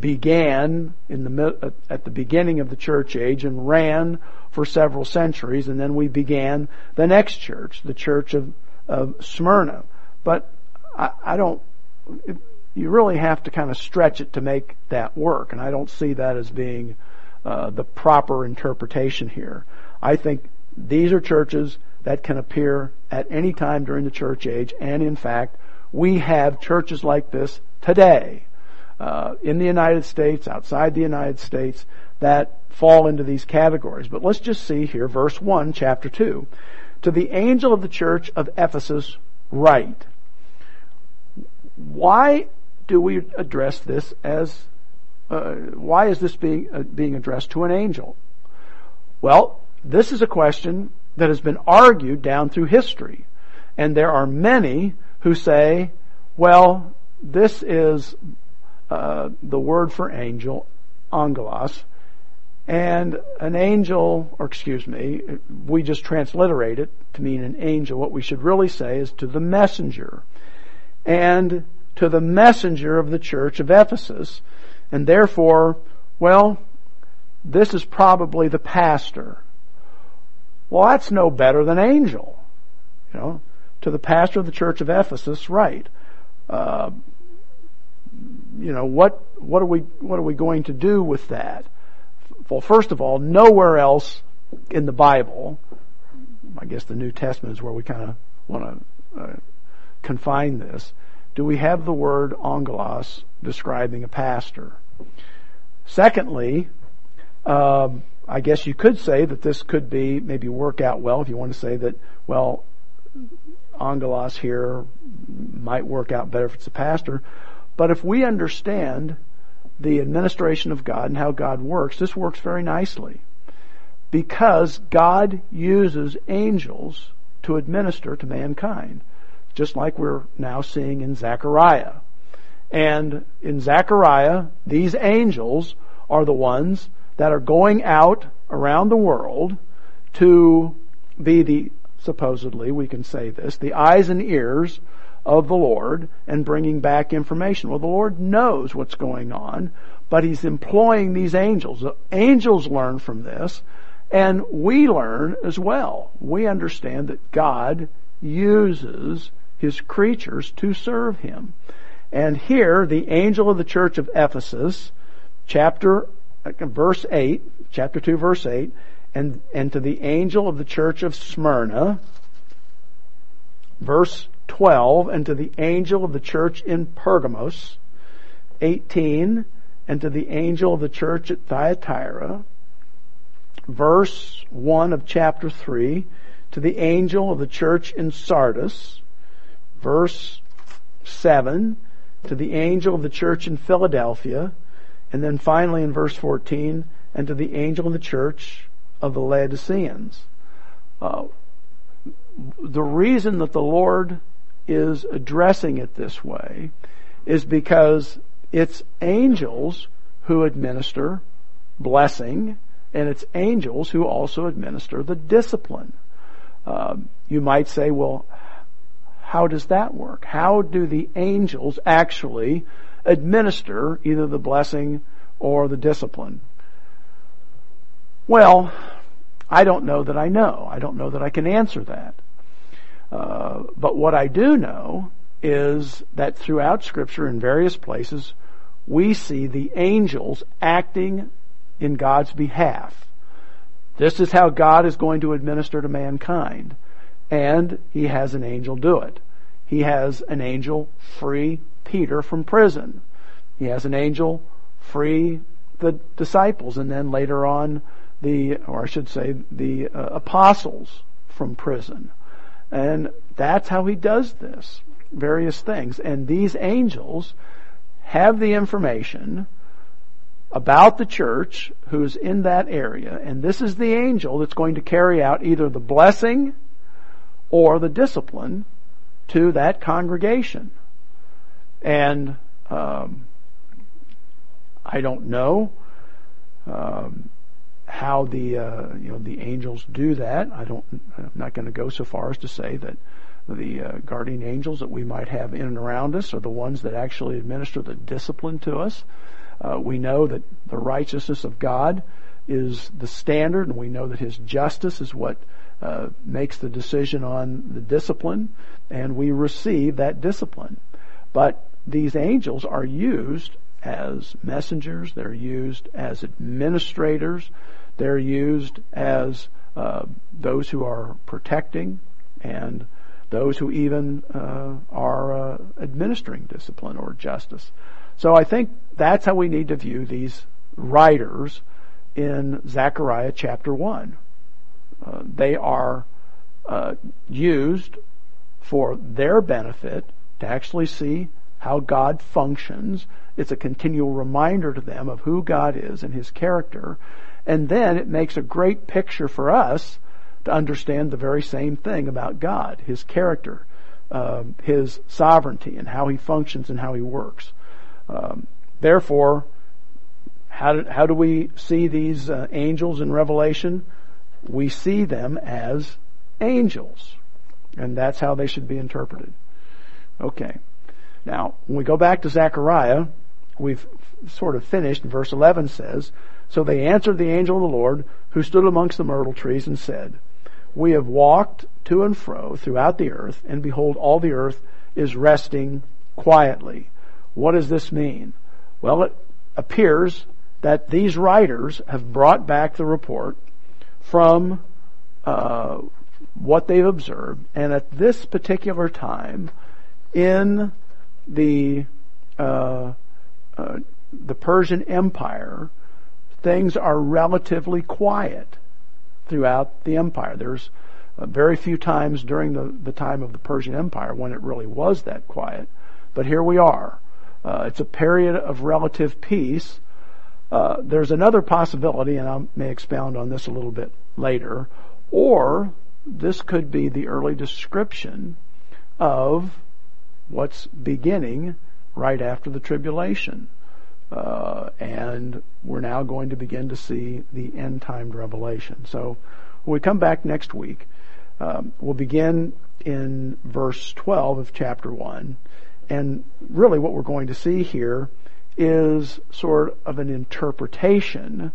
A: began in the at the beginning of the church age and ran for several centuries, and then we began the next church, the church of, of Smyrna. But I, I don't. You really have to kind of stretch it to make that work, and I don't see that as being uh, the proper interpretation here. I think these are churches that can appear at any time during the church age, and in fact, we have churches like this today uh, in the United States, outside the United States, that fall into these categories. But let's just see here, verse 1, chapter 2. To the angel of the church of Ephesus, write. Why do we address this as, uh, why is this being, uh, being addressed to an angel? Well, this is a question that has been argued down through history. And there are many who say, well, this is uh, the word for angel, angelos, and an angel, or excuse me, we just transliterate it to mean an angel. What we should really say is to the messenger. And to the messenger of the church of Ephesus. And therefore, well, this is probably the pastor. Well, that's no better than angel. You know, to the pastor of the church of Ephesus, right. Uh, you know, what, what are we, what are we going to do with that? Well, first of all, nowhere else in the Bible, I guess the New Testament is where we kind of want to uh, confine this, do we have the word angelos describing a pastor? Secondly, um, I guess you could say that this could be maybe work out well if you want to say that, well, angelos here might work out better if it's a pastor. But if we understand the administration of God and how God works, this works very nicely. Because God uses angels to administer to mankind, just like we're now seeing in Zechariah. And in Zechariah, these angels are the ones that are going out around the world to be the, supposedly, we can say this, the eyes and ears of the Lord and bringing back information. Well, the Lord knows what's going on, but He's employing these angels. Angels learn from this, and we learn as well. We understand that God uses His creatures to serve Him. And here, the angel of the church of Ephesus, chapter, uh, verse 8, chapter 2, verse 8, and, and to the angel of the church of Smyrna, verse 12, and to the angel of the church in Pergamos, 18, and to the angel of the church at Thyatira, verse 1 of chapter 3, to the angel of the church in Sardis, verse 7, to the angel of the church in Philadelphia, and then finally in verse 14, and to the angel of the church of the Laodiceans. Uh, the reason that the Lord is addressing it this way is because it's angels who administer blessing and it's angels who also administer the discipline. Um, you might say, well, how does that work? How do the angels actually administer either the blessing or the discipline? Well, I don't know that I know. I don't know that I can answer that. Uh, but what I do know is that throughout Scripture, in various places, we see the angels acting in God's behalf. This is how God is going to administer to mankind. And He has an angel do it. He has an angel free Peter from prison. He has an angel free the disciples and then later on the, or I should say, the uh, apostles from prison. And that's how he does this. Various things. And these angels have the information about the church who's in that area, and this is the angel that's going to carry out either the blessing or the discipline to that congregation. And um, I don't know um, how the uh, you know the angels do that. I don't. I'm not going to go so far as to say that the uh, guardian angels that we might have in and around us are the ones that actually administer the discipline to us. Uh, we know that the righteousness of God is the standard, and we know that His justice is what uh, makes the decision on the discipline, and we receive that discipline. But these angels are used as messengers, they're used as administrators, they're used as uh, those who are protecting and those who even uh, are uh, administering discipline or justice. So I think that's how we need to view these riders in Zechariah chapter 1. Uh, they are uh, used for their benefit to actually see how God functions. It's a continual reminder to them of who God is and His character. And then it makes a great picture for us to understand the very same thing about God, His character, um, His sovereignty, and how He functions and how He works. Um, therefore, how do, how do we see these uh, angels in Revelation? We see them as angels. And that's how they should be interpreted. Okay. Now, when we go back to Zechariah, we've sort of finished. Verse 11 says, So they answered the angel of the Lord, who stood amongst the myrtle trees, and said, We have walked to and fro throughout the earth, and behold, all the earth is resting quietly. What does this mean? Well, it appears that these riders have brought back the report from uh, what they've observed, and at this particular time, in the uh, uh, the Persian Empire, things are relatively quiet throughout the empire. There's uh, very few times during the, the time of the Persian Empire when it really was that quiet, but here we are. Uh, it's a period of relative peace. Uh, there's another possibility, and I may expound on this a little bit later, or this could be the early description of what's beginning right after the tribulation. Uh, and we're now going to begin to see the end time revelation. So when we come back next week, um, we'll begin in verse 12 of chapter 1. And really what we're going to see here is sort of an interpretation,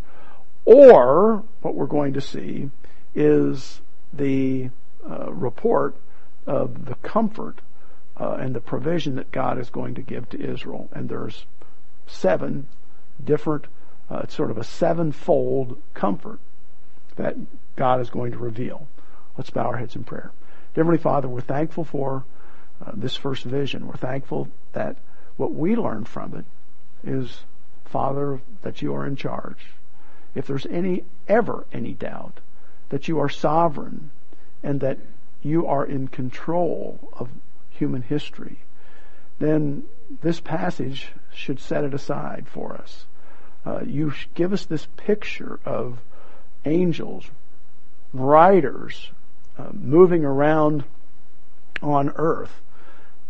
A: or what we're going to see is the uh, report of the comfort uh, and the provision that God is going to give to Israel. And there's seven different, uh, it's sort of a sevenfold comfort that God is going to reveal. Let's bow our heads in prayer. Heavenly Father, we're thankful for uh, this first vision. We're thankful that what we learn from it is, Father, that you are in charge. If there's any, ever any doubt that you are sovereign and that you are in control of human history, then this passage should set it aside for us. Uh, you give us this picture of angels, riders, uh, moving around on earth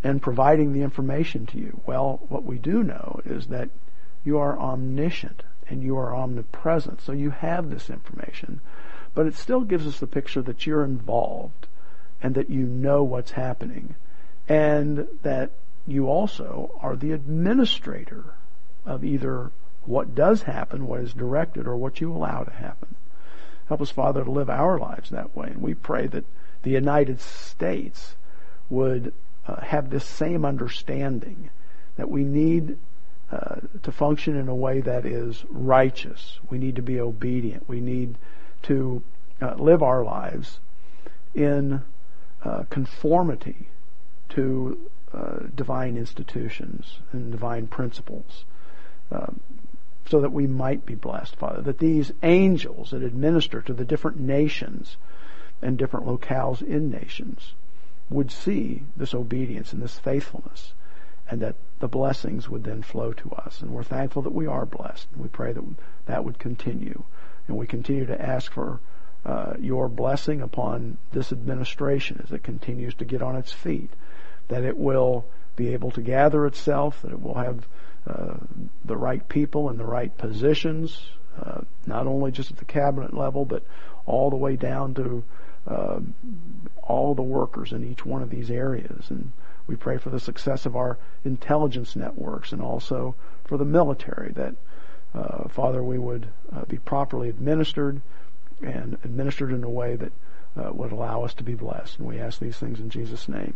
A: and providing the information to you? Well, what we do know is that you are omniscient and you are omnipresent. So you have this information, but it still gives us the picture that you're involved and that you know what's happening and that you also are the administrator of either what does happen, what is directed, or what you allow to happen. Help us, Father, to live our lives that way. And we pray that the United States would uh, have this same understanding that we need uh, to function in a way that is righteous. We need to be obedient. We need to uh, live our lives in uh, conformity to uh, divine institutions and divine principles. Um, so that we might be blessed, Father. That these angels that administer to the different nations and different locales in nations would see this obedience and this faithfulness and that the blessings would then flow to us. And we're thankful that we are blessed. We pray that that would continue. And we continue to ask for uh, your blessing upon this administration as it continues to get on its feet, that it will be able to gather itself, that it will have uh, the right people in the right positions, uh, not only just at the cabinet level, but all the way down to uh, all the workers in each one of these areas. And we pray for the success of our intelligence networks and also for the military that, uh, Father, we would uh, be properly administered and administered in a way that uh, would allow us to be blessed. And we ask these things in Jesus' name.